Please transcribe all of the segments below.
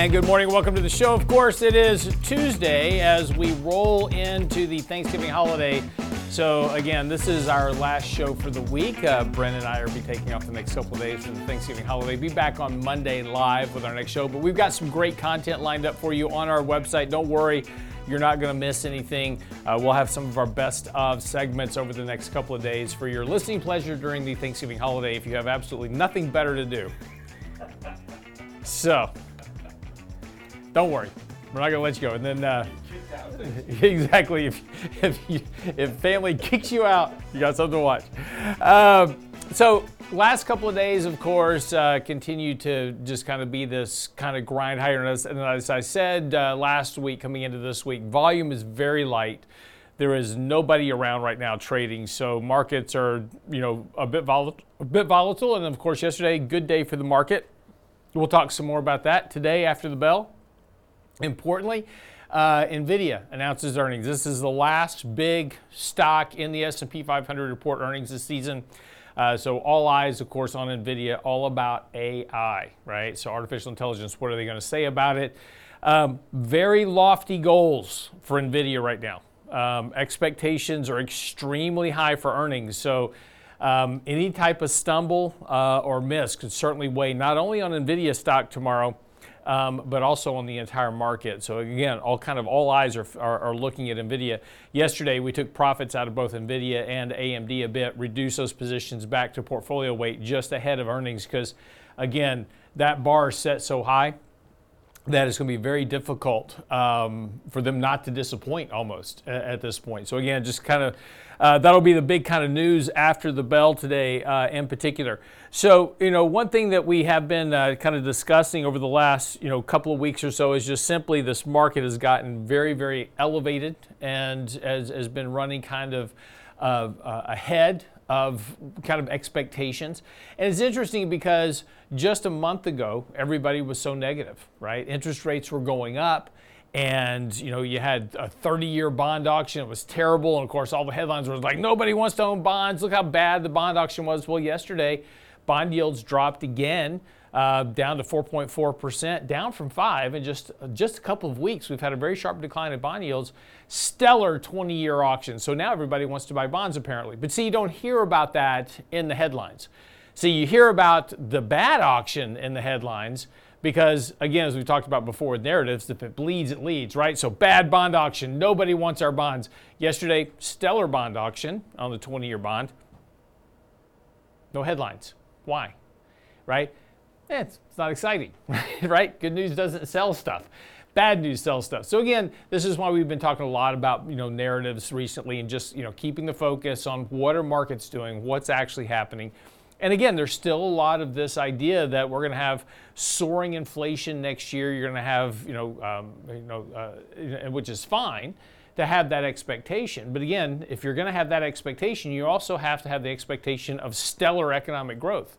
And good morning. Welcome to the show. Of course, it is Tuesday as we roll into the Thanksgiving holiday. So, again, this is our last show for the week. Uh, Brent and I are be taking off the next couple of days for the Thanksgiving holiday. Be back on Monday live with our next show. But we've got some great content lined up for you on our website. Don't worry, you're not going to miss anything. Uh, we'll have some of our best of segments over the next couple of days for your listening pleasure during the Thanksgiving holiday if you have absolutely nothing better to do. So, don't worry, we're not gonna let you go. And then, uh, exactly, if if you, if family kicks you out, you got something to watch. Um, so last couple of days, of course, uh, continue to just kind of be this kind of grind higher. And as, I said uh, last week, coming into this week, volume is very light. There is nobody around right now trading, so markets are you know a bit volatile, a bit volatile. And of course, yesterday, good day for the market. We'll talk some more about that today after the bell. Importantly, uh, Nvidia announces earnings. This is the last big stock in the S&P 500 report earnings this season. Uh, so all eyes, of course, on Nvidia, all about AI, right? So artificial intelligence. What are they going to say about it? Um, very lofty goals for Nvidia right now. Um, expectations are extremely high for earnings. So um, any type of stumble uh, or miss could certainly weigh not only on Nvidia stock tomorrow um, but also on the entire market. So again, all kind of all eyes are, are, are, looking at NVIDIA. Yesterday, we took profits out of both NVIDIA and AMD a bit, reduced those positions back to portfolio weight just ahead of earnings because, again, that bar set so high that it's going to be very difficult um, for them not to disappoint almost at, this point. So again, just kind of uh, that'll be the big kind of news after the bell today uh, in particular. So you know, one thing that we have been uh, kind of discussing over the last you know couple of weeks or so is just simply this market has gotten very very elevated and has, has been running kind of uh, ahead of kind of expectations. And it's interesting because just a month ago, everybody was so negative, right? Interest rates were going up. And you know, you had a 30-year bond auction. It was terrible, and of course, all the headlines were like, "Nobody wants to own bonds." Look how bad the bond auction was. Well, yesterday, bond yields dropped again uh, down to 4.4%, down from 5 in just, just a couple of weeks. We've had a very sharp decline in bond yields. Stellar 20 year auction. So now everybody wants to buy bonds apparently. But see, you don't hear about that in the headlines. See, you hear about the bad auction in the headlines because, again, as we talked about before with narratives, if it bleeds, it leads, right? So bad bond auction. Nobody wants our bonds. Yesterday, stellar bond auction on the 20 year bond. No headlines. Why? Right? eh, it's, it's not exciting, right? Good news doesn't sell stuff. Bad news sells stuff. So again, this is why we've been talking a lot about you know narratives recently and just you know keeping the focus on what are markets doing, what's actually happening. And again, there's still a lot of this idea that we're going to have soaring inflation next year. You're going to have, you know, um, you know, uh, which is fine to have that expectation. But again, if you're going to have that expectation, you also have to have the expectation of stellar economic growth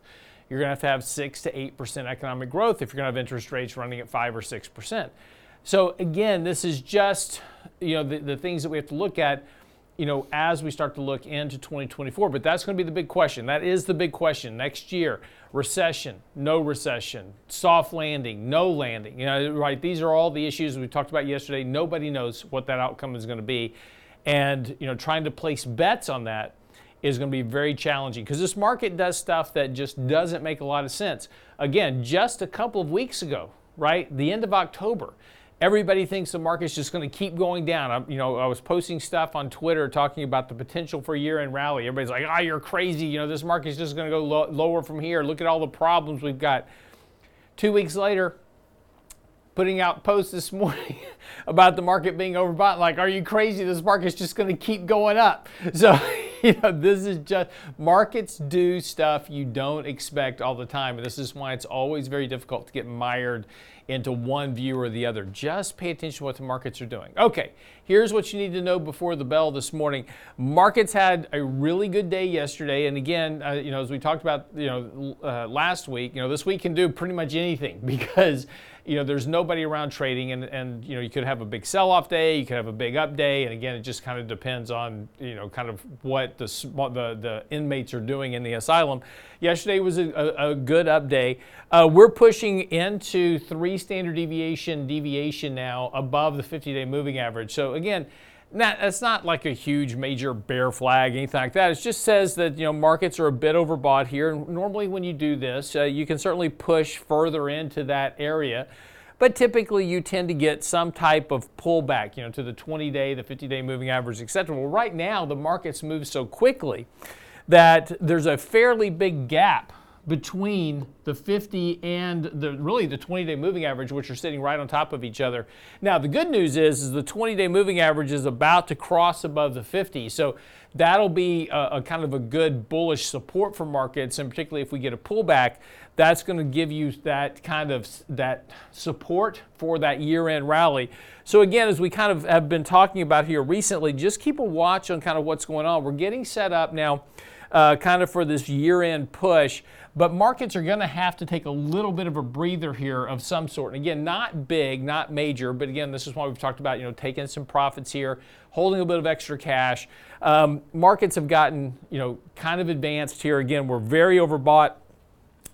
you're going to have to have 6 to 8% economic growth if you're going to have interest rates running at 5 or 6%. So again, this is just, you know, the, the things that we have to look at, you know, as we start to look into 2024. But that's going to be the big question. That is the big question next year. Recession, no recession, soft landing, no landing. You know, right? These are all the issues we talked about yesterday. Nobody knows what that outcome is going to be. And, you know, trying to place bets on that is going to be very challenging because this market does stuff that just doesn't make a lot of sense. Again, just a couple of weeks ago, right, the end of October, everybody thinks the market's just going to keep going down. I, you know, I was posting stuff on Twitter talking about the potential for a year-end rally. Everybody's like, "Ah, oh, you're crazy. You know, this market's just going to go lo- lower from here. Look at all the problems we've got." Two weeks later, putting out posts this morning about the market being overbought. Like, are you crazy? This market's just going to keep going up. So. you know, this is just markets do stuff you don't expect all the time. And this is why it's always very difficult to get mired into one view or the other. Just pay attention to what the markets are doing. Okay, here's what you need to know before the bell this morning. Markets had a really good day yesterday, and again, uh, you know, as we talked about, you know, uh, last week, you know, this week can do pretty much anything because you know, there's nobody around trading, and, and you know, you could have a big sell-off day, you could have a big up day, and again, it just kind of depends on you know, kind of what the the, the inmates are doing in the asylum. Yesterday was a, a, a good up day. Uh, we're pushing into three standard deviation deviation now above the 50-day moving average. So again. Not, that's not like a huge major bear flag, anything like that. It just says that you know markets are a bit overbought here. And normally, when you do this, uh, you can certainly push further into that area, but typically you tend to get some type of pullback, you know, to the 20-day, the 50-day moving average, etc. Well, right now the markets move so quickly that there's a fairly big gap between the 50 and the really the 20-day moving average, which are sitting right on top of each other. Now, the good news is, is the 20-day moving average is about to cross above the 50. So that'll be a, a kind of a good bullish support for markets, and particularly if we get a pullback, that's going to give you that kind of that support for that year-end rally. So again, as we kind of have been talking about here recently, just keep a watch on kind of what's going on. We're getting set up now uh, kind of for this year-end push. But markets are going to have to take a little bit of a breather here of some sort. And again, not big, not major, but again, this is why we've talked about, you know, taking some profits here, holding a bit of extra cash. Um, markets have gotten, you know, kind of advanced here. Again, we're very overbought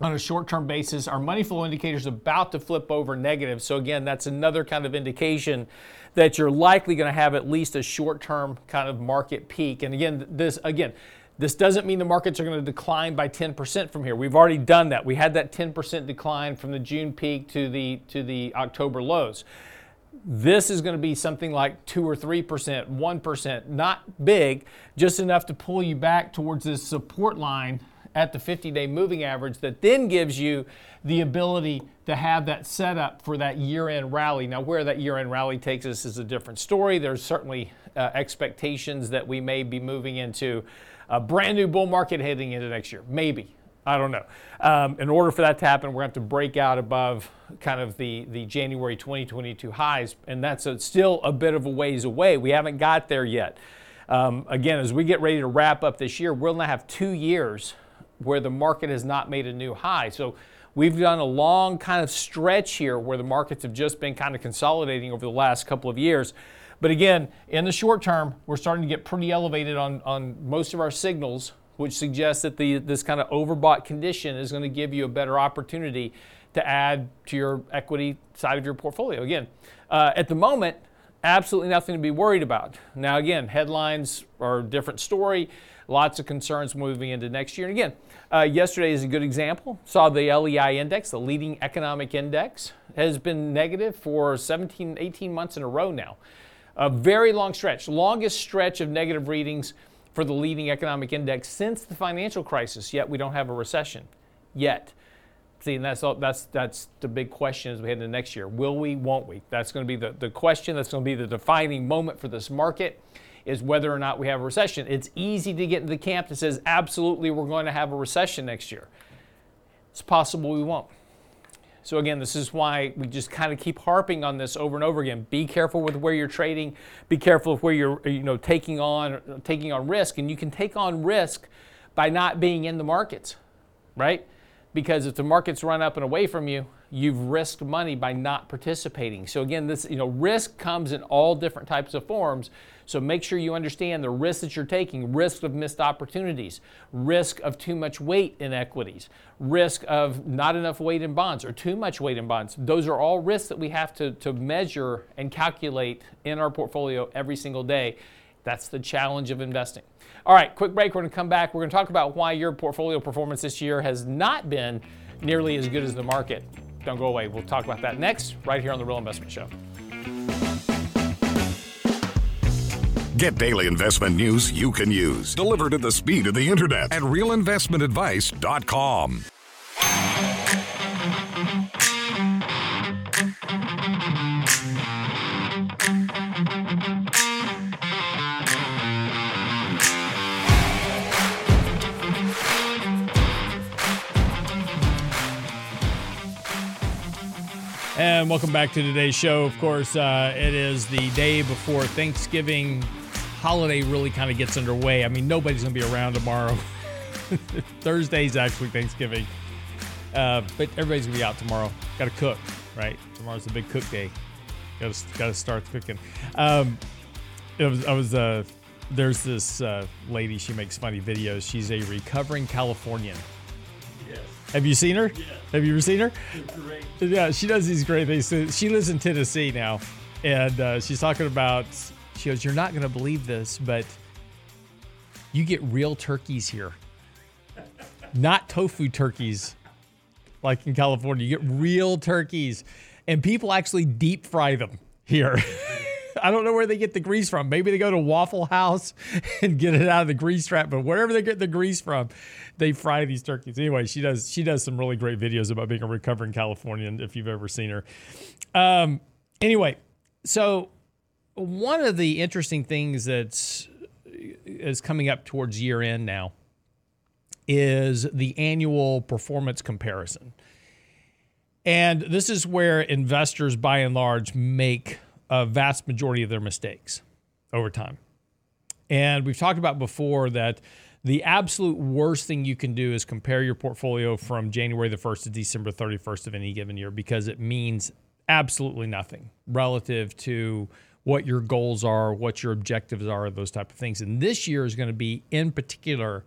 on a short-term basis. Our money flow indicator is about to flip over negative. So again, that's another kind of indication that you're likely going to have at least a short-term kind of market peak. And again, this again, this doesn't mean the markets are going to decline by 10% from here. We've already done that. We had that 10% decline from the June peak to the to the October lows. This is going to be something like 2 or 3%, 1%, not big, just enough to pull you back towards this support line at the 50-day moving average that then gives you the ability to have that setup for that year-end rally. Now, where that year-end rally takes us is a different story. There's certainly uh, expectations that we may be moving into a brand new bull market heading into next year. Maybe. I don't know. Um, in order for that to happen, we're going to have to break out above kind of the, the January 2022 highs, and that's a, still a bit of a ways away. We haven't got there yet. Um, again, as we get ready to wrap up this year, going to have two years where the market has not made a new high. So we've done a long kind of stretch here where the markets have just been kind of consolidating over the last couple of years. But again, in the short term, we're starting to get pretty elevated on, on most of our signals, which suggests that the, this kind of overbought condition is going to give you a better opportunity to add to your equity side of your portfolio. Again, uh, at the moment, absolutely nothing to be worried about. Now, again, headlines are a different story. Lots of concerns moving into next year. And again, uh, yesterday is a good example. Saw the LEI index, the leading economic index, has been negative for 17, 18 months in a row now. A very long stretch, longest stretch of negative readings for the leading economic index since the financial crisis, yet we don't have a recession yet. See, and that's, all, that's, that's the big question as we head into next year. Will we, won't we? That's going to be the, the question. That's going to be the defining moment for this market is whether or not we have a recession. It's easy to get into the camp that says, absolutely, we're going to have a recession next year. It's possible we won't. So again, this is why we just kind of keep harping on this over and over again. Be careful with where you're trading. Be careful with where you're you know taking on taking on risk, and you can take on risk by not being in the markets, right? Because if the markets run up and away from you, you've risked money by not participating. So again, this you know risk comes in all different types of forms. So make sure you understand the risk that you're taking, risk of missed opportunities, risk of too much weight in equities, risk of not enough weight in bonds or too much weight in bonds. Those are all risks that we have to, to measure and calculate in our portfolio every single day. That's the challenge of investing. All right, quick break. We're going to come back. We're going to talk about why your portfolio performance this year has not been nearly as good as the market. Don't go away. We'll talk about that next, right here on The Real Investment Show. Get daily investment news you can use, delivered at the speed of the internet at realinvestmentadvice.com. And welcome back to today's show. Of course, uh, it is the day before Thanksgiving. Holiday really kind of gets underway. I mean, nobody's going to be around tomorrow. Thursday's actually Thanksgiving. Uh, but everybody's going to be out tomorrow. Got to cook, right? Tomorrow's the big cook day. Got to got to start cooking. Um, it was, I was uh, there's this uh, lady. She makes funny videos. She's a recovering Californian. Have you seen her? Yes. Have you ever seen her? Yeah, she does these great things. So She lives in Tennessee now, and uh, she's talking about. She goes, "You're not going to believe this, but you get real turkeys here, not tofu turkeys, like in California. You get real turkeys, and people actually deep fry them here." I don't know where they get the grease from. Maybe they go to Waffle House and get it out of the grease trap, but wherever they get the grease from, they fry these turkeys. Anyway, she does she does some really great videos about being a recovering Californian if you've ever seen her. Um, anyway, so one of the interesting things that's is coming up towards year end now is the annual performance comparison. And this is where investors by and large make a vast majority of their mistakes over time. And we've talked about before that the absolute worst thing you can do is compare your portfolio from January the 1st to December 31st of any given year because it means absolutely nothing relative to what your goals are, what your objectives are, those type of things. And this year is going to be in particular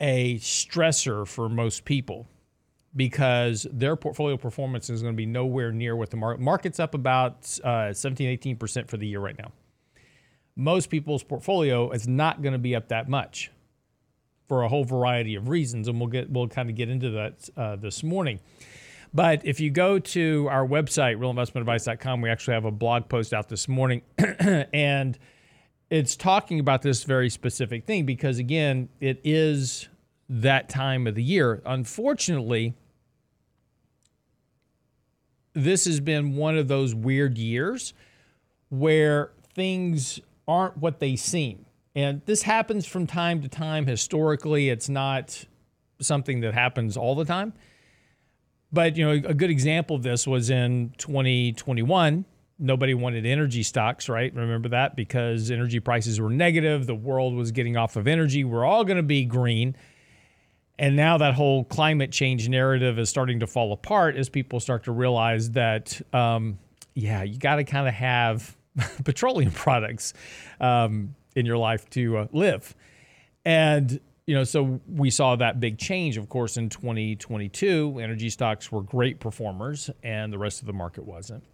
a stressor for most people because their portfolio performance is going to be nowhere near what the market market's up about uh, 17 18% for the year right now. Most people's portfolio is not going to be up that much for a whole variety of reasons and we'll get we'll kind of get into that uh, this morning. But if you go to our website realinvestmentadvice.com we actually have a blog post out this morning and it's talking about this very specific thing because again it is that time of the year. Unfortunately this has been one of those weird years where things aren't what they seem. And this happens from time to time historically. It's not something that happens all the time. But, you know, a good example of this was in 2021. Nobody wanted energy stocks, right? Remember that? Because energy prices were negative. The world was getting off of energy. We're all going to be green. And now that whole climate change narrative is starting to fall apart as people start to realize that, um, yeah, you got to kind of have petroleum products um, in your life to uh, live. And, you know, so we saw that big change, of course, in 2022. Energy stocks were great performers, and the rest of the market wasn't.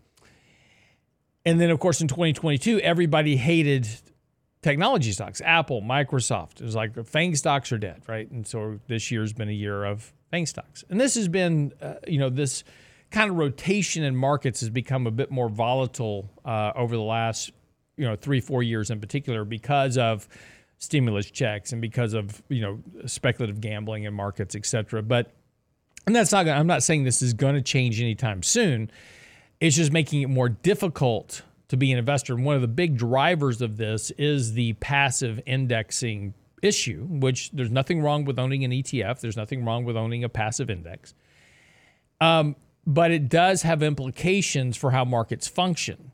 And then, of course, in 2022, everybody hated technology stocks, Apple, Microsoft. It was like FANG stocks are dead, right? And so this year's been a year of FANG stocks. And this has been, uh, you know, this kind of rotation in markets has become a bit more volatile uh, over the last, you know, three, four years in particular because of stimulus checks and because of, you know, speculative gambling in markets, et cetera. But, and that's not, gonna, I'm not saying this is going to change anytime soon. It's just making it more difficult to be an investor. And one of the big drivers of this is the passive indexing issue, which there's nothing wrong with owning an ETF. There's nothing wrong with owning a passive index. Um, but it does have implications for how markets function.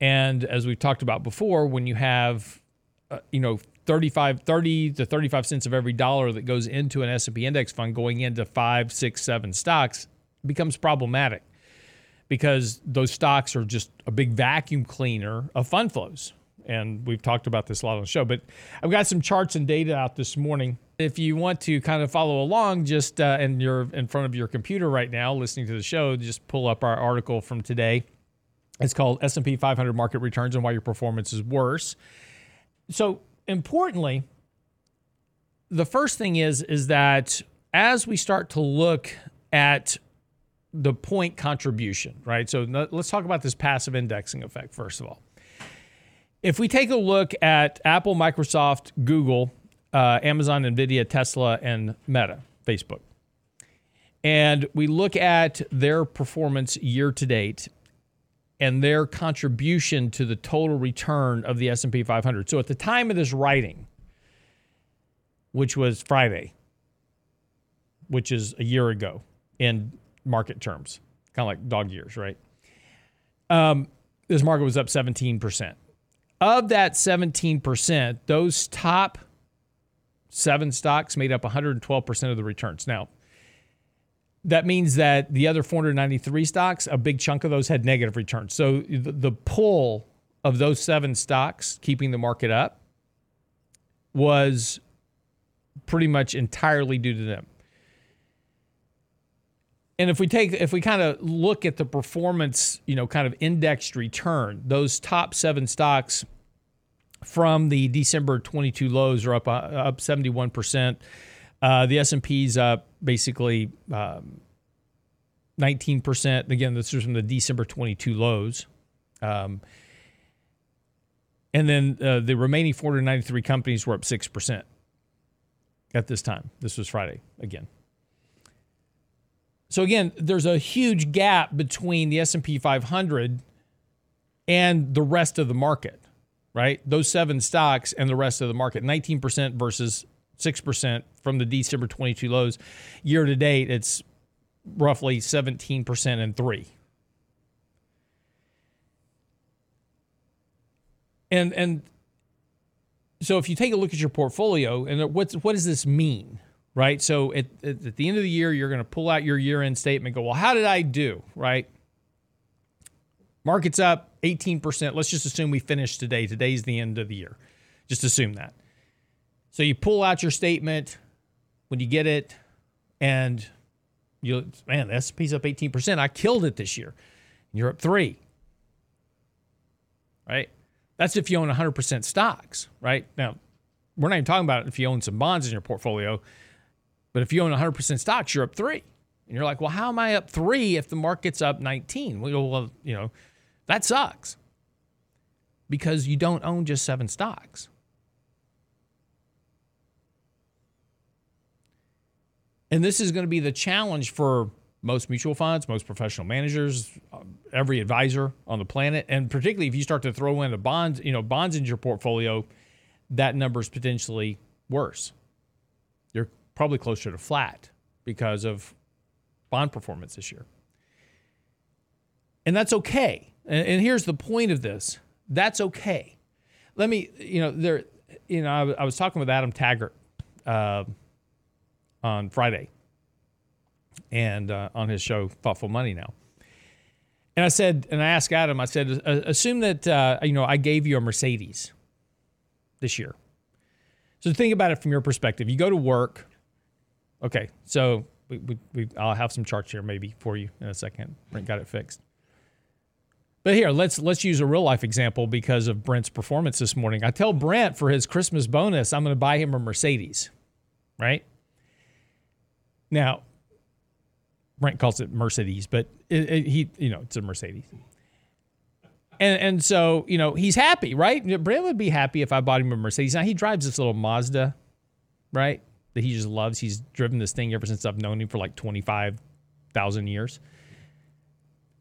And as we've talked about before, when you have, uh, you know, 35, 30 to 35 cents of every dollar that goes into an S&P index fund going into five, six, seven stocks becomes problematic because those stocks are just a big vacuum cleaner of fund flows. And we've talked about this a lot on the show, but I've got some charts and data out this morning. If you want to kind of follow along, just uh, and you're in front of your computer right now listening to the show, just pull up our article from today. It's called S&P 500 Market Returns and Why Your Performance is Worse. So importantly, the first thing is is that as we start to look at the point contribution, right? So let's talk about this passive indexing effect first of all. If we take a look at Apple, Microsoft, Google, uh, Amazon, Nvidia, Tesla, and Meta, Facebook, and we look at their performance year to date and their contribution to the total return of the S&P 500. So at the time of this writing, which was Friday, which is a year ago in market terms. kind of like dog years, right? Um, this market was up 17%. Of that 17%, those top seven stocks made up 112% of the returns. Now, that means that the other 493 stocks, a big chunk of those had negative returns. So the, the pull of those seven stocks keeping the market up was pretty much entirely due to them. And if we take if we kind of look at the performance, you know, kind of indexed return, those top 7 stocks from the December 22 lows are up uh, up 71%. Uh, the S&P's up basically um, 19%. Again, this is from the December 22 lows. Um, and then uh, the remaining 493 companies were up 6% at this time. This was Friday again. So again, there's a huge gap between the S&P 500 and the rest of the market, right? Those seven stocks and the rest of the market, 19% versus 6% from the December 22 lows. Year to date, it's roughly 17% and 3. And and so if you take a look at your portfolio and what's what does this mean? Right? So at, at the end of the year, you're going to pull out your year-end statement go, "Well, how did I do?" Right? Market's up 18%. Let's just assume we finished today. Today's the end of the year. Just assume that. So you pull out your statement when you get it, and you man, the S&P's up 18%. I killed it this year. You're up three. Right? That's if you own 100% stocks, right? Now, we're not even talking about if you own some bonds in your portfolio, but if you own 100% stocks, you're up three. And you're like, well, how am I up three if the market's up 19? Well, you know, that sucks because you don't own just seven stocks. And this is going to be the challenge for most mutual funds, most professional managers, every advisor on the planet, and particularly if you start to throw in the bonds, you know, bonds into your portfolio, that number is potentially worse. Probably closer to flat because of bond performance this year. And that's okay. And, and here's the point of this that's okay. Let me, you know, there, you know, I, I was talking with Adam Taggart uh, on Friday and uh, on his show, Thoughtful Money Now. And I said, and I asked Adam, I said, assume that, uh, you know, I gave you a Mercedes this year. So think about it from your perspective. You go to work. Okay, so we, we, we, I'll have some charts here maybe for you in a second. Brent got it fixed. But here, let's let's use a real life example because of Brent's performance this morning. I tell Brent for his Christmas bonus, I'm going to buy him a Mercedes, right? Now, Brent calls it Mercedes, but it, it, he, you know, it's a Mercedes. And and so you know he's happy, right? Brent would be happy if I bought him a Mercedes. Now he drives this little Mazda, right? That he just loves. He's driven this thing ever since I've known him for like twenty five thousand years.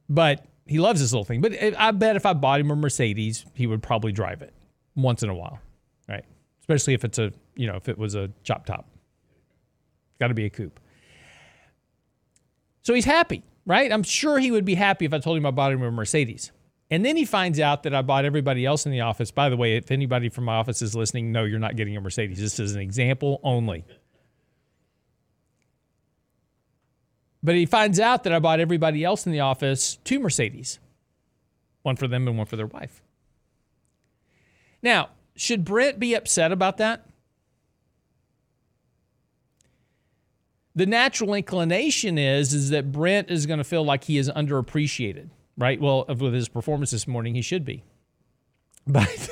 But he loves this little thing. But I bet if I bought him a Mercedes, he would probably drive it once in a while, right? Especially if it's a you know if it was a chop top. Got to be a coupe. So he's happy, right? I'm sure he would be happy if I told him I bought him a Mercedes. And then he finds out that I bought everybody else in the office. By the way, if anybody from my office is listening, no, you're not getting a Mercedes. This is an example only. But he finds out that I bought everybody else in the office two Mercedes one for them and one for their wife. Now, should Brent be upset about that? the natural inclination is is that Brent is going to feel like he is underappreciated, right? Well, with his performance this morning, he should be, but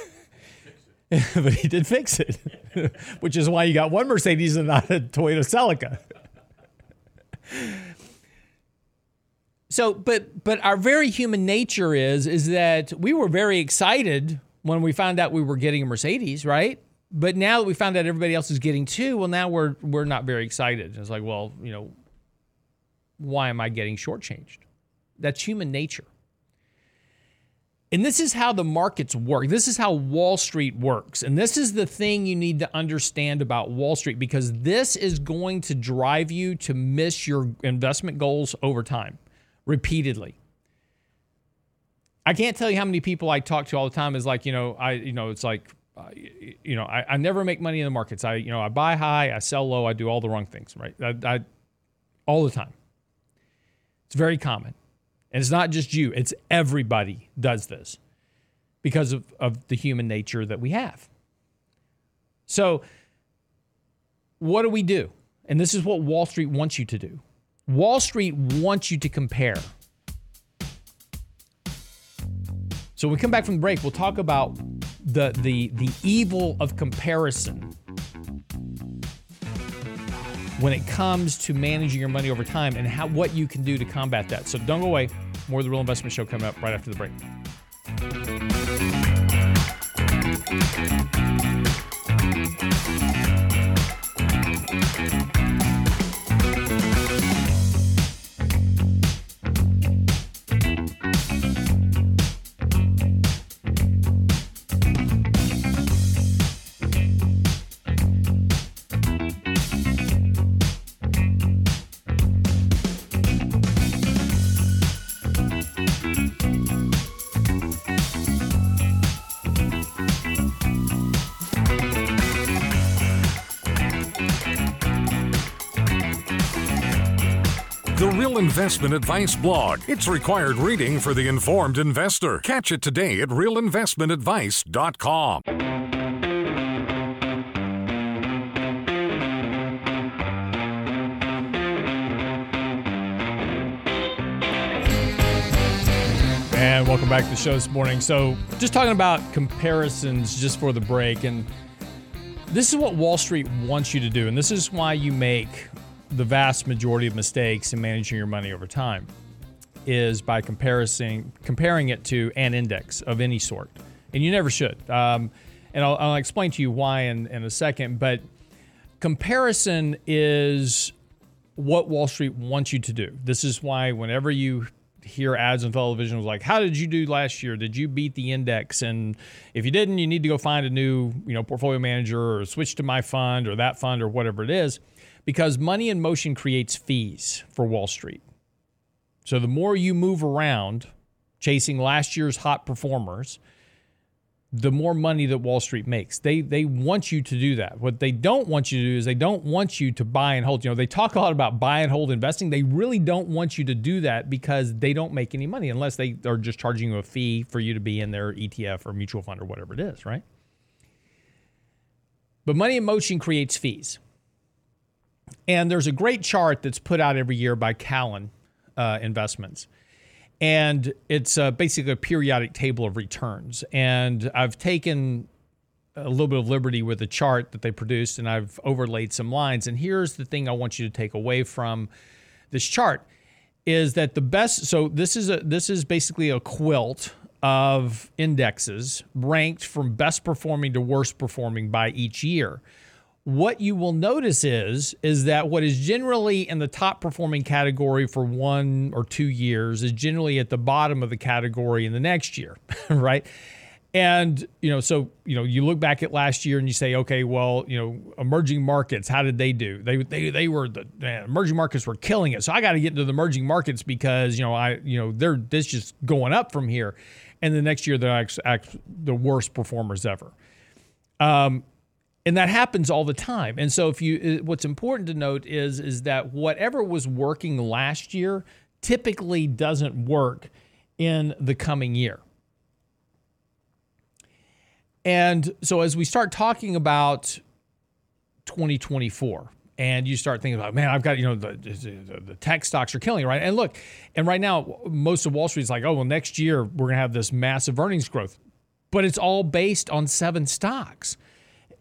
but he did fix it, which is why you got one Mercedes and not a Toyota Celica. So, but but our very human nature is is that we were very excited when we found out we were getting a Mercedes, right? but now that we found out everybody else is getting two, well, now we're we're not very excited. It's like, well, you know, why am I getting shortchanged? That's human nature. And this is how the markets work. This is how Wall Street works. And this is the thing you need to understand about Wall Street because this is going to drive you to miss your investment goals over time. repeatedly. I can't tell you how many people I talk to all the time is like, you know, I, you know, it's like, uh, you know, I, I never make money in the markets. I, you know, I buy high, I sell low, I do all the wrong things, right? I, I all the time. It's very common. And it's not just you, it's everybody does this because of, of the human nature that we have. So, what do we do? And this is what Wall Street wants you to do. Wall Street wants you to compare. So when we come back from the break, we'll talk about the the the evil of comparison when it comes to managing your money over time and how what you can do to combat that. So don't go away. More of the Real Investment Show coming up right after the break. The Real Investment Advice blog. It's required reading for the informed investor. Catch it today at realinvestmentadvice.com. And welcome back to the show this morning. So, just talking about comparisons just for the break. And this is what Wall Street wants you to do. And this is why you make the vast majority of mistakes in managing your money over time is by comparing comparing it to an index of any sort, and you never should. Um, and I'll, I'll, explain to you why in, in a second. But comparison is what Wall Street wants you to do. This is why whenever you hear ads on television was like, "How did you do last year? Did you beat the index?" And if you didn't, you need to go find a new, you know, portfolio manager or switch to my fund or that fund or whatever it is because money in motion creates fees for Wall Street. So the more you move around chasing last year's hot performers, the more money that Wall Street makes. They they want you to do that. What they don't want you to do is they don't want you to buy and hold. You know, they talk a lot about buy and hold investing. They really don't want you to do that because they don't make any money unless they are just charging you a fee for you to be in their ETF or mutual fund or whatever it is, right? But money in motion creates fees. And there's a great chart that's put out every year by Callan uh, Investments. And it's uh, basically a periodic table of returns. And I've taken a little bit of liberty with the chart that they produced and I've overlaid some lines. And here's the thing I want you to take away from this chart is that the best so this is a this is basically a quilt of indexes ranked from best performing to worst performing by each year what you will notice is is that what is generally in the top performing category for one or two years is generally at the bottom of the category in the next year right? And you know so you know you look back at last year and you say okay well you know emerging markets how did they do? They they, they were the man, emerging markets were killing it. So i got to get into the emerging markets because you know i you know they're this just going up from here. And the next year they're the worst performers ever. Um, and that happens all the time. And so if you uh, what's important to note is is that whatever was working last year typically doesn't work in the coming year. And so as we start talking about 2024 and you start thinking about man i've got you know the, the, the tech stocks are killing right? And look and right now most of wall street is like oh well next year we're going to have this massive earnings growth. But it's all based on seven stocks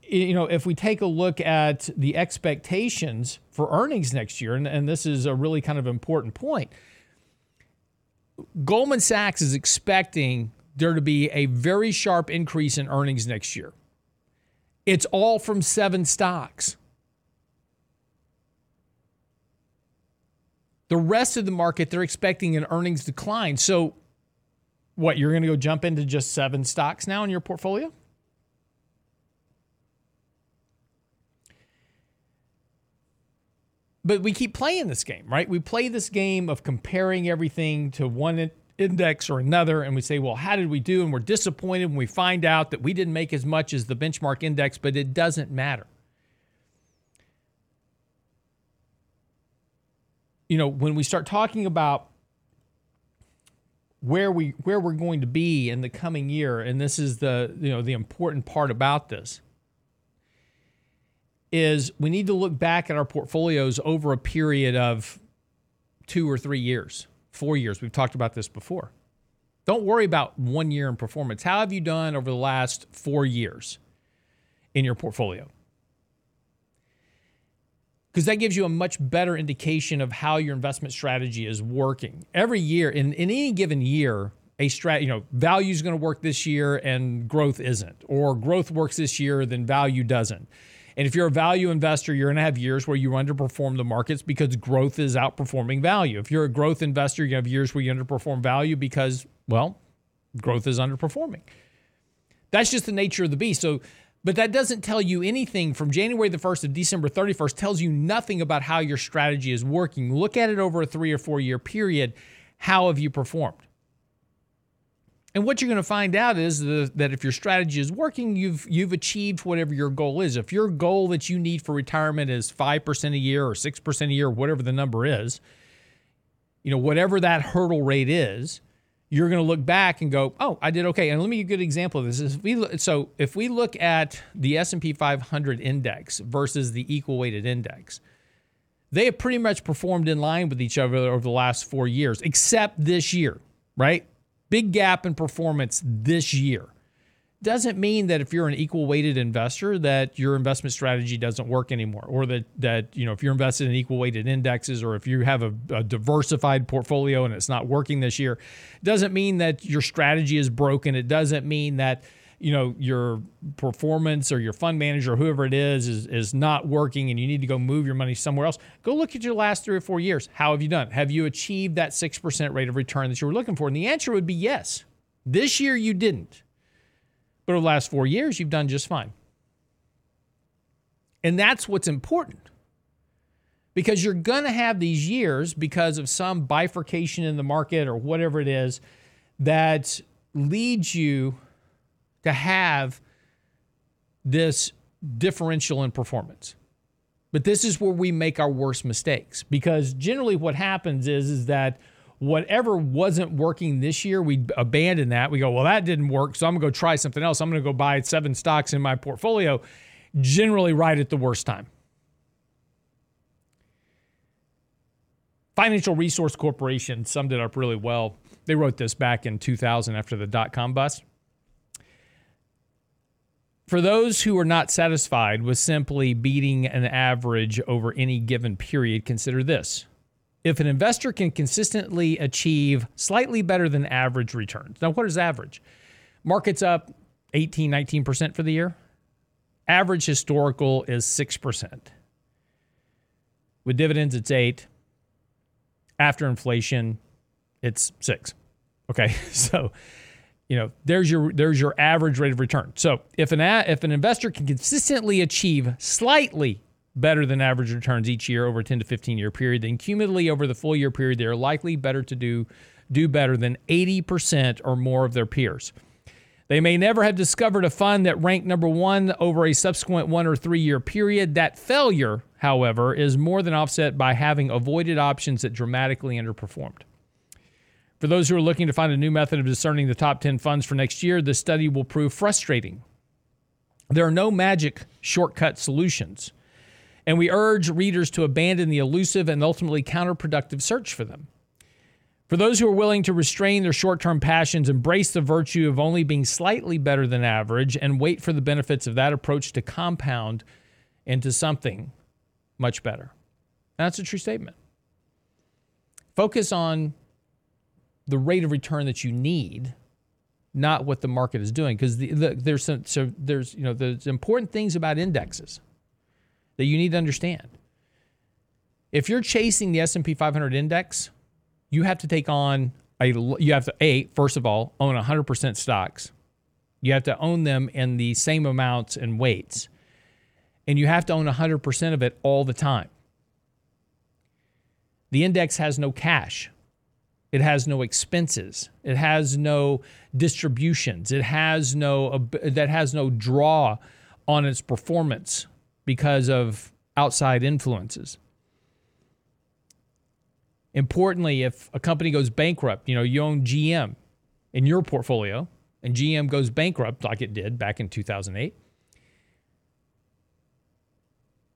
you know, if we take a look at the expectations for earnings next year, and, and this is a really kind of important point, Goldman Sachs is expecting there to be a very sharp increase in earnings next year. It's all from seven stocks. The rest of the market, they're expecting an earnings decline. So, what, you're going to go jump into just seven stocks now in your portfolio? But we keep playing this game, right? We play this game of comparing everything to one index or another, and we say, well, how did we do? And we're disappointed when we find out that we didn't make as much as the benchmark index, but it doesn't matter. You know, when we start talking about where we where we're going to be in the coming year, and this is the you know the important part about this is we need to look back at our portfolios over a period of two or three years, four years. We've talked about this before. Don't worry about one year in performance. How have you done over the last four years in your portfolio? Because that gives you a much better indication of how your investment strategy is working. Every year, in, in any given year, a strat, you know, value is going to work this year and growth isn't, or growth works this year, then value doesn't. And if you're a value investor, you're going to have years where you underperform the markets because growth is outperforming value. If you're a growth investor, to have years where you underperform value because, well, growth is underperforming. That's just the nature of the beast. So, but that doesn't tell you anything from January the 1st to December 31st, tells you nothing about how your strategy is working. Look at it over a three or four year period. How have you performed? And what you're going to find out is the, that if your strategy is working, you've you've achieved whatever your goal is. If your goal that you need for retirement is 5% a year or 6% a year, whatever the number is, you know, whatever that hurdle rate is, you're going to look back and go, "Oh, I did okay." And let me give you a good example of this. If we, so if we look at the S&P 500 index versus the equal weighted index, they have pretty much performed in line with each other over the last 4 years, except this year, right? Big gap in performance this year. Doesn't mean that if you're an equal weighted investor that your investment strategy doesn't work anymore, or that that you know if you're invested in equal weighted indexes, or if you have a, a diversified portfolio and it's not working this year, doesn't mean that your strategy is broken. It doesn't mean that you know your performance or your fund manager or whoever it is is is not working and you need to go move your money somewhere else go look at your last three or four years. How have you done? Have you achieved that 6% rate of return that you were looking for? And the answer would be yes. This year you didn't. But over the last four years you've done just fine. And that's what's important. Because you're going to have these years because of some bifurcation in the market or whatever it is that leads you to have this differential in performance. But this is where we make our worst mistakes because generally what happens is is that whatever wasn't working this year, we abandon that. We go, well, that didn't work, so I'm gonna go try something else. I'm gonna go buy seven stocks in my portfolio, generally right at the worst time. Financial Research Corporation summed it up really well. They wrote this back in 2000 after the dot com bust. For those who are not satisfied with simply beating an average over any given period, consider this. If an investor can consistently achieve slightly better than average returns, now what is average? Markets up 18, 19% for the year. Average historical is 6%. With dividends, it's 8. After inflation, it's 6. Okay, so you know there's your there's your average rate of return. So if an if an investor can consistently achieve slightly better than average returns each year over a 10 to 15 year period, then cumulatively over the full year period, they are likely better to do do better than 80% or more of their peers. They may never have discovered a fund that ranked number one over a subsequent one or three year period. That failure, however, is more than offset by having avoided options that dramatically underperformed. For those who are looking to find a new method of discerning the top 10 funds for next year, this study will prove frustrating. There are no magic shortcut solutions, and we urge readers to abandon the elusive and ultimately counterproductive search for them. For those who are willing to restrain their short term passions, embrace the virtue of only being slightly better than average, and wait for the benefits of that approach to compound into something much better. That's a true statement. Focus on the rate of return that you need, not what the market is doing. Because the, the, there's some, so there's you know there's important things about indexes that you need to understand. If you're chasing the S&P 500 index, you have to take on a you have to a first of all own 100% stocks. You have to own them in the same amounts and weights. And you have to own 100% of it all the time. The index has no cash. It has no expenses. It has no distributions. It has no that has no draw on its performance because of outside influences. Importantly, if a company goes bankrupt, you know, you own GM in your portfolio and GM goes bankrupt like it did back in 2008,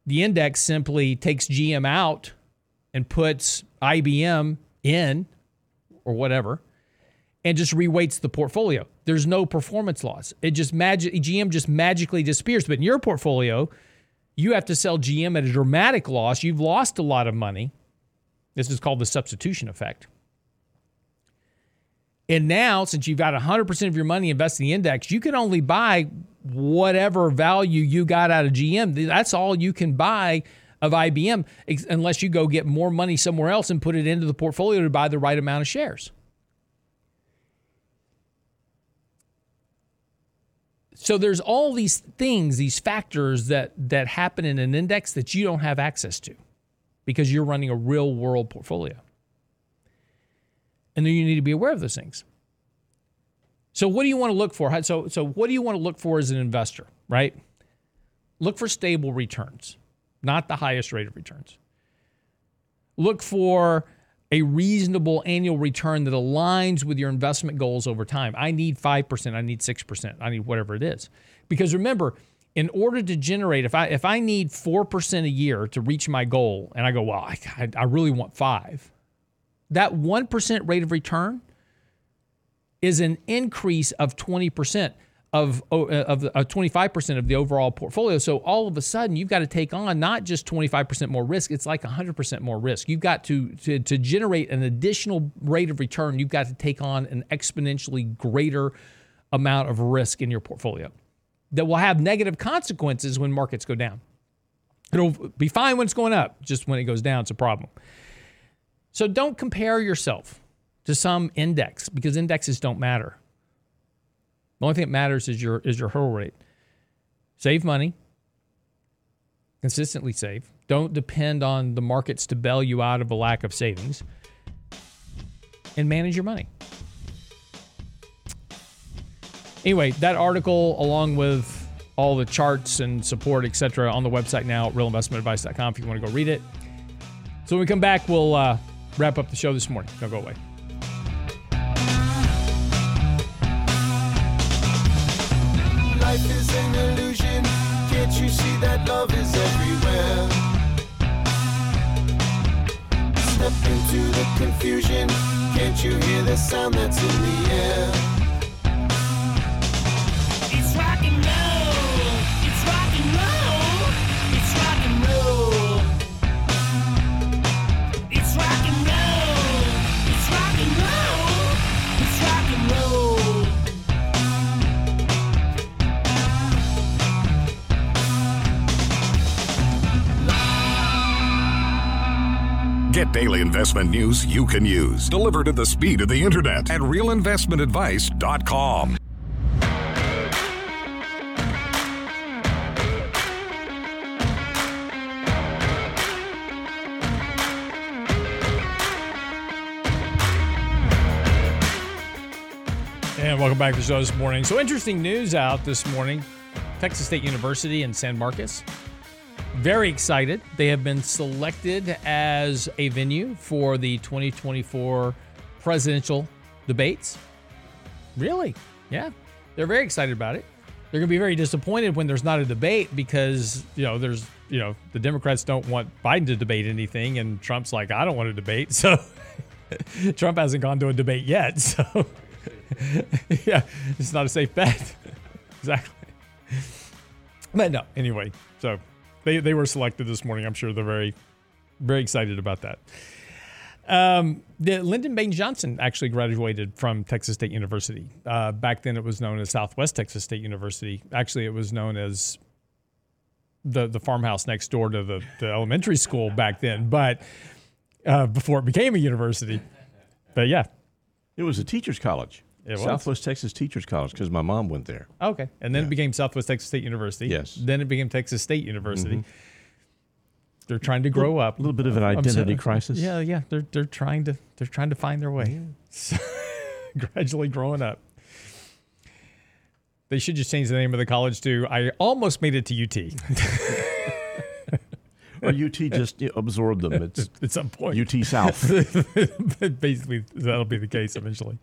the index simply takes GM out and puts IBM in or whatever and just reweights the portfolio. There's no performance loss. It just magic GM just magically disappears. But in your portfolio, you have to sell GM at a dramatic loss. You've lost a lot of money. This is called the substitution effect. And now, since you've got 100% of your money invested in the index, you can only buy whatever value you got out of GM. That's all you can buy of IBM unless you go get more money somewhere else and put it into the portfolio to buy the right amount of shares. So there's all these things, these factors that that happen in an index that you don't have access to because you're running a real world portfolio. And then you need to be aware of those things. So what do you want to look for? So so what do you want to look for as an investor, right? Look for stable returns not the highest rate of returns. Look for a reasonable annual return that aligns with your investment goals over time. I need 5%, I need 6%, I need whatever it is. Because remember, in order to generate, if I if I need 4% a year to reach my goal, and I go, well, I, I really want five, that 1% rate of return is an increase of 20% of uh, of uh, 25% of the overall portfolio. So all of a sudden, you've got to take on not just 25% more risk; it's like 100% more risk. You've got to, to to generate an additional rate of return. You've got to take on an exponentially greater amount of risk in your portfolio that will have negative consequences when markets go down. It'll be fine when it's going up; just when it goes down, it's a problem. So don't compare yourself to some index because indexes don't matter. The only thing that matters is your is your hurdle rate. Save money. Consistently save. Don't depend on the markets to bail you out of a lack of savings. And manage your money. Anyway, that article along with all the charts and support, etc., on the website now at realinvestmentadvice.com if you want to go read it. So when we come back, we'll uh, wrap up the show this morning. Don't go away. Love is everywhere? Step into the confusion. Can't you hear the sound that's in the air? Get daily investment news you can use, delivered at the speed of the internet at realinvestmentadvice.com. And welcome back to the show this morning. So, interesting news out this morning Texas State University in San Marcos very excited. They have been selected as a venue for the 2024 presidential debates. Really? Yeah. They're very excited about it. They're going to be very disappointed when there's not a debate because, you know, there's, you know, the Democrats don't want Biden to debate anything and Trump's like, I don't want to debate. So Trump hasn't gone to a debate yet. So yeah, it's not a safe bet. exactly. But no, anyway, so they they were selected this morning. I'm sure they're very very excited about that. Um, the Lyndon Baines Johnson actually graduated from Texas State University. Uh, back then, it was known as Southwest Texas State University. Actually, it was known as the the farmhouse next door to the, the elementary school back then, but uh, before it became a university. But yeah, it was a teachers' college. It was. Southwest Texas Teachers College because my mom went there. Okay, and then yeah. it became Southwest Texas State University. Yes. Then it became Texas State University. Mm-hmm. they're trying to grow up. A little bit of an I'm identity crisis. Yeah, yeah. They're they're trying to they're trying to find their way. So, gradually growing up. They should just change the name of the college to I almost made it to UT Or UT just you know, absorbed them. It's at some point. UT South. Basically, that'll be the case eventually.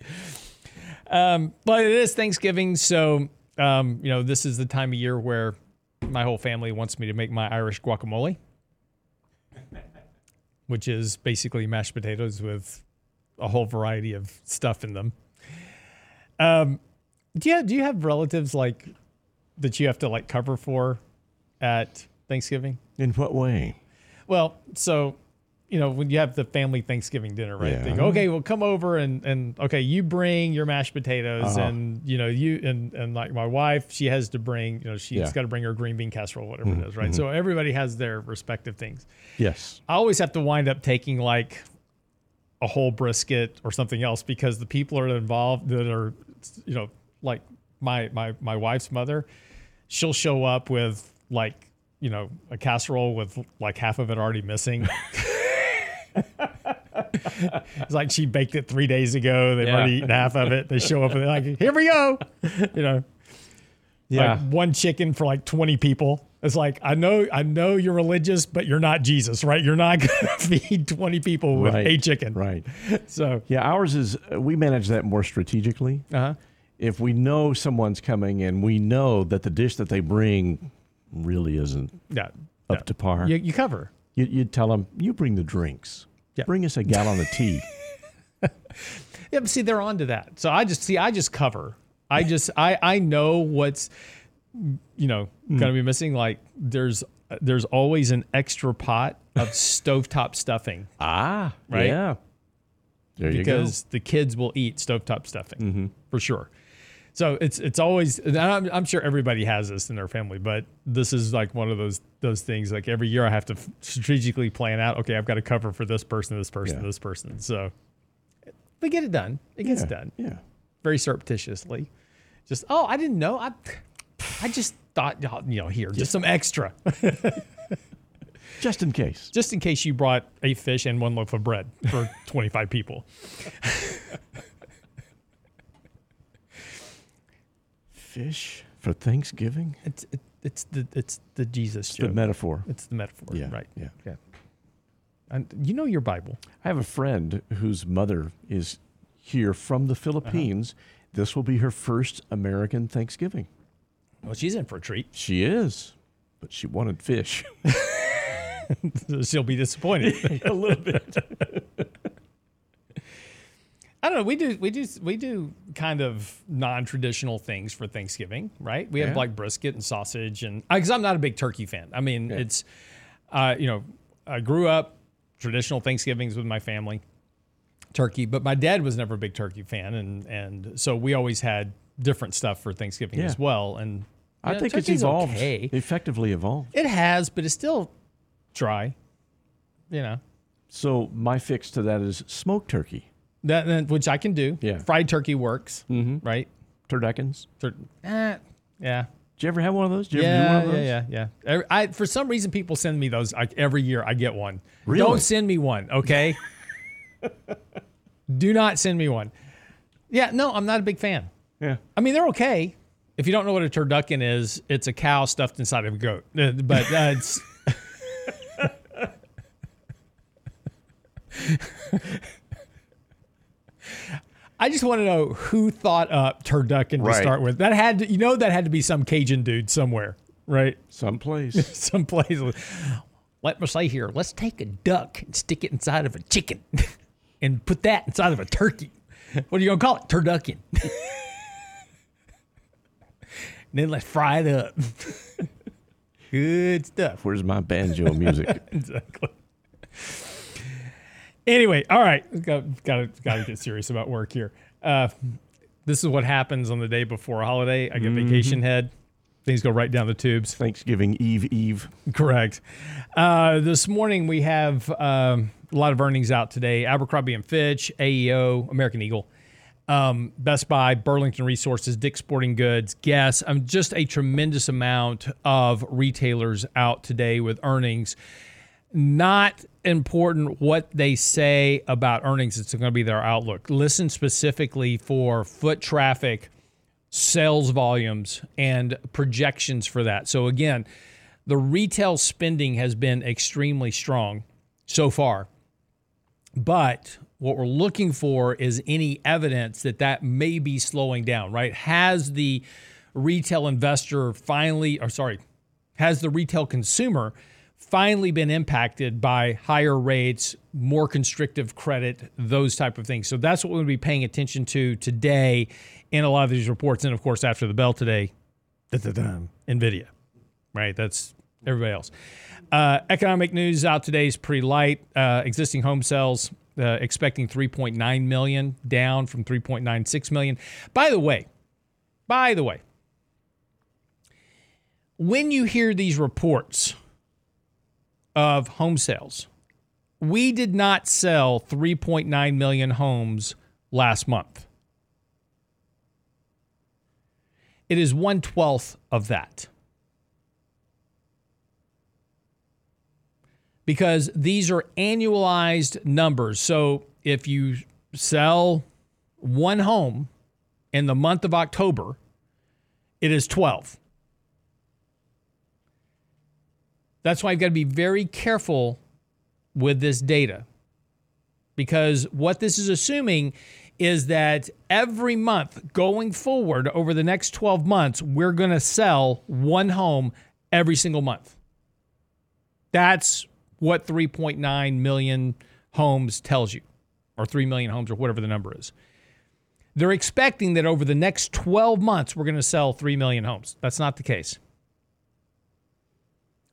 Um, but it is Thanksgiving, so um, you know this is the time of year where my whole family wants me to make my Irish guacamole, which is basically mashed potatoes with a whole variety of stuff in them. Um, do you have, do you have relatives like that you have to like cover for at Thanksgiving? In what way? Well, so you know when you have the family Thanksgiving dinner, right? They Yeah. go, okay, well come over and and okay, you bring your mashed potatoes, Uh-huh. and you know you and and like my wife, she has to bring, you know, she's Yeah. Mm-hmm. got to bring her green bean casserole, whatever it is, right? So everybody has their respective things. Yes. I always have to wind up taking like a whole brisket or something else because the people are involved that are, you know, like my my my wife's mother, she'll show up with like you know a casserole with like half of it already missing. it's like she baked it three days ago. They've Yeah. already eaten half of it. They show up and they're like, "Here we go," you know Yeah. like one chicken for like 20 people. It's like I know I know you're religious, but you're not Jesus, right? You're not going to feed 20 people with Right. a chicken. Right. So, Yeah, ours is uh, we manage that more strategically. uh-huh. If we know someone's coming and we know that the dish that they bring really isn't yeah. up yeah. to par, You, you cover. You, you'd tell them, you bring the drinks. Yeah. Bring us a gallon of tea. Yeah, but see they're onto that. So I just see I just cover. I just I I know what's you know Hmm. going to be missing like there's there's always an extra pot of stovetop stuffing ah, Right? Yeah. There because the kids will eat stovetop stuffing Mm-hmm. for sure. So it's it's always I'm, I'm sure everybody has this in their family, but this is like one of those those things. Like every year, I have to f- strategically plan out. Okay, I've got to cover for this person, this person, Yeah. this person. So we get it done. It gets Yeah. done Yeah. very surreptitiously. Just oh, I didn't know. I I just thought you know here just some extra, Just in case. just in case you brought a fish and one loaf of bread for 25 people. Fish for Thanksgiving? It's it, it's the it's the Jesus The joke. metaphor. It's the metaphor, Yeah. right? Yeah. Yeah. And you know your Bible. I have a friend whose mother is here from the uh-huh. Philippines. This will be her first American Thanksgiving. Well, she's in for a treat. She is, but she wanted fish. She'll be disappointed. a little bit. I don't know. We do we do we do kind of non-traditional things for Thanksgiving, right? We have Yeah. like brisket and sausage, and because I'm not a big turkey fan. I mean, it's uh, you know, I grew up traditional Thanksgivings with my family, turkey, but my dad was never a big turkey fan, and and so we always had different stuff for Thanksgiving Yeah. as well. And I yeah, think it's evolved, Okay. effectively evolved. It has, but it's still dry. You know. So my fix to that is smoked turkey, That, which I can do. Yeah. Fried turkey works. Mm-hmm. Right. turduckens. Tur- eh, yeah. Did you ever have one of those? Did you ever do Yeah, one of those? yeah, yeah, yeah. I, for some reason, people send me those like, every year. I get one. Really? Don't send me one, okay? do not send me one. Yeah, no, I'm not a big fan. Yeah. I mean, they're okay. If you don't know what a turducken is, it's a cow stuffed inside of a goat. Uh, But uh, it's. I just want to know who thought up turducken to start with. That had to, you know, that had to be some Cajun dude somewhere, right? Someplace. Someplace. Let me say here, let's take a duck and stick it inside of a chicken and put that inside of a turkey. What are you gonna call it? Turducken. and then let's fry it up. Good stuff. Where's my banjo music? Exactly. Anyway, all right, got got got to get serious about work here. Uh, this is what happens on the day before a holiday. I get vacation head. Things go right down the tubes. Thanksgiving Eve Eve. Correct. Uh, this morning we have um, a lot of earnings out today. Abercrombie and Fitch, AEO, American Eagle, um, Best Buy, Burlington Resources, Dick's Sporting Goods, Guess. Um, just a tremendous amount of retailers out today with earnings. not important what they say about earnings. It's going to be their outlook. Listen specifically for foot traffic, sales volumes, and projections for that. So, again, the retail spending has been extremely strong so far. But what we're looking for is any evidence that that may be slowing down, right? Has the retail investor finally, or sorry, has the retail consumer finally been impacted by higher rates, more constrictive credit, those type of things. So that's what we'll be paying attention to today in a lot of these reports. And of course, after the bell today, NVIDIA, right? That's everybody else. Uh, economic news out today is pretty light. Uh, existing home sales uh, expecting 3.9 million, down from 3.96 million. By the way, by the way, when you hear these reports of home sales, we did not sell 3.9 million homes last month. It is one twelfth of that. because these are annualized numbers. So if you sell one home in the month of October, it is 12. That's why I've got to be very careful with this data because what this is assuming is that every month going forward over the next 12 months, we're going to sell one home every single month. That's what 3.9 million homes tells you, or 3 million homes, or whatever the number is. They're expecting that over the next 12 months, we're going to sell 3 million homes. That's not the case.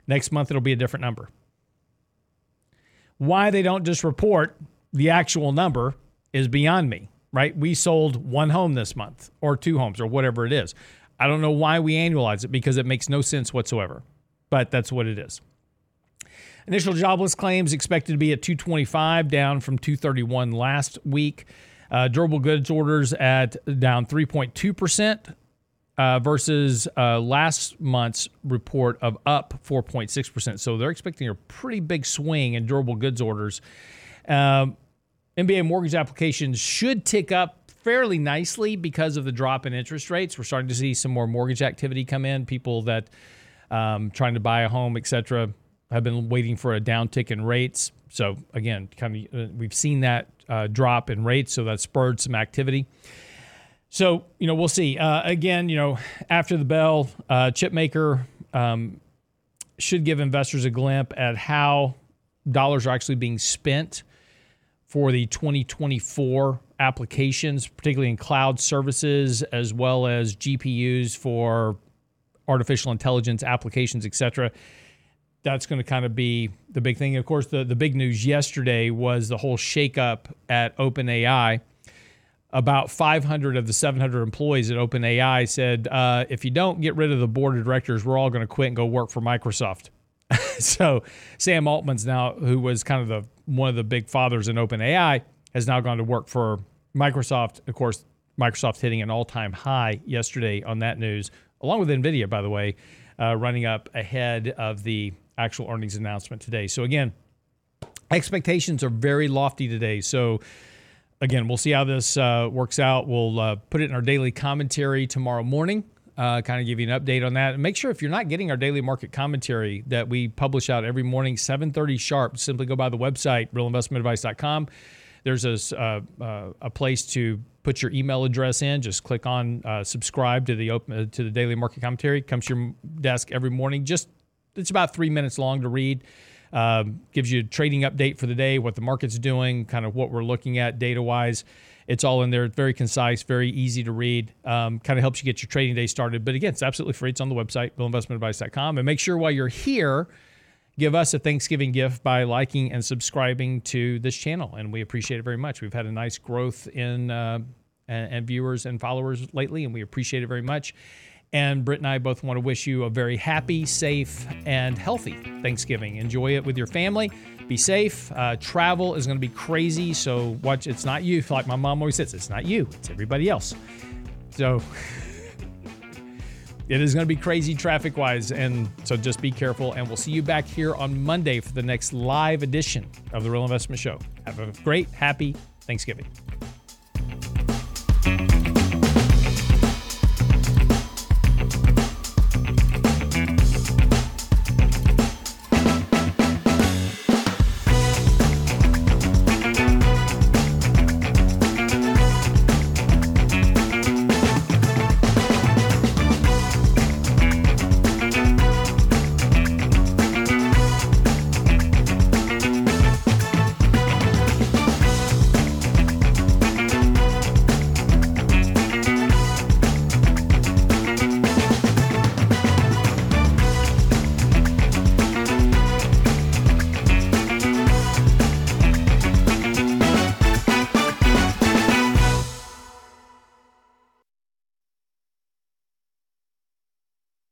Next month, it'll be a different number. Why they don't just report the actual number is beyond me, right? We sold one home this month, or two homes, or whatever it is. I don't know why we annualize it because it makes no sense whatsoever, but that's what it is. Initial jobless claims expected to be at 225, down from 231 last week. Uh, durable goods orders at down 3.2%. Uh, versus uh, last month's report of up 4.6%. So they're expecting a pretty big swing in durable goods orders. Um, MBA mortgage applications should tick up fairly nicely because of the drop in interest rates. We're starting to see some more mortgage activity come in. People that um, trying to buy a home, etc have been waiting for a downtick in rates. So again, kind of uh, we've seen that uh, drop in rates, so that spurred some activity. So you know we'll see. Uh, again, you know after the bell, uh, Chipmaker um, should give investors a glimpse at how dollars are actually being spent for the 2024 applications, particularly in cloud services as well as GPUs for artificial intelligence applications, et cetera that's going to kind of be the big thing. Of course, the, the big news yesterday was the whole shakeup at OpenAI. About 500 of the 700 employees at OpenAI said, uh, if you don't get rid of the board of directors, we're all going to quit and go work for Microsoft. so Sam Altman's now, who was kind of the one of the big fathers in OpenAI, has now gone to work for Microsoft. Of course, Microsoft hitting an all-time high yesterday on that news, along with Nvidia, by the way, uh, running up ahead of the actual earnings announcement today. So again, expectations are very lofty today. So again, we'll see how this uh, works out. We'll uh, put it in our daily commentary tomorrow morning. Uh, kind of give you an update on that. And make sure if you're not getting our daily market commentary that we publish out every morning, 7:30 sharp. Simply go by the website realinvestmentadvice.com. There's a uh, uh, a place to put your email address in. Just click on uh, subscribe to the open to the daily market commentary. It comes to your desk every morning. Just it's about three minutes long to read. Um, gives you a trading update for the day, what the market's doing, kind of what we're looking at data wise. It's all in there. Very concise, very easy to read. Um, kind of helps you get your trading day started. But again, it's absolutely free. It's on the website, realinvestmentadvice.com. And make sure while you're here, give us a Thanksgiving gift by liking and subscribing to this channel. And we appreciate it very much. We've had a nice growth in uh, and viewers and followers lately, and we appreciate it very much. And Britt and I both want to wish you a very happy, safe, and healthy Thanksgiving. Enjoy it with your family. Be safe. Uh, travel is going to be crazy. So watch. It's not you. Like my mom always says, it's not you. It's everybody else. So it is going to be crazy traffic wise. And so just be careful. And we'll see you back here on Monday for the next live edition of the Real Investment Show. Have a great, happy Thanksgiving.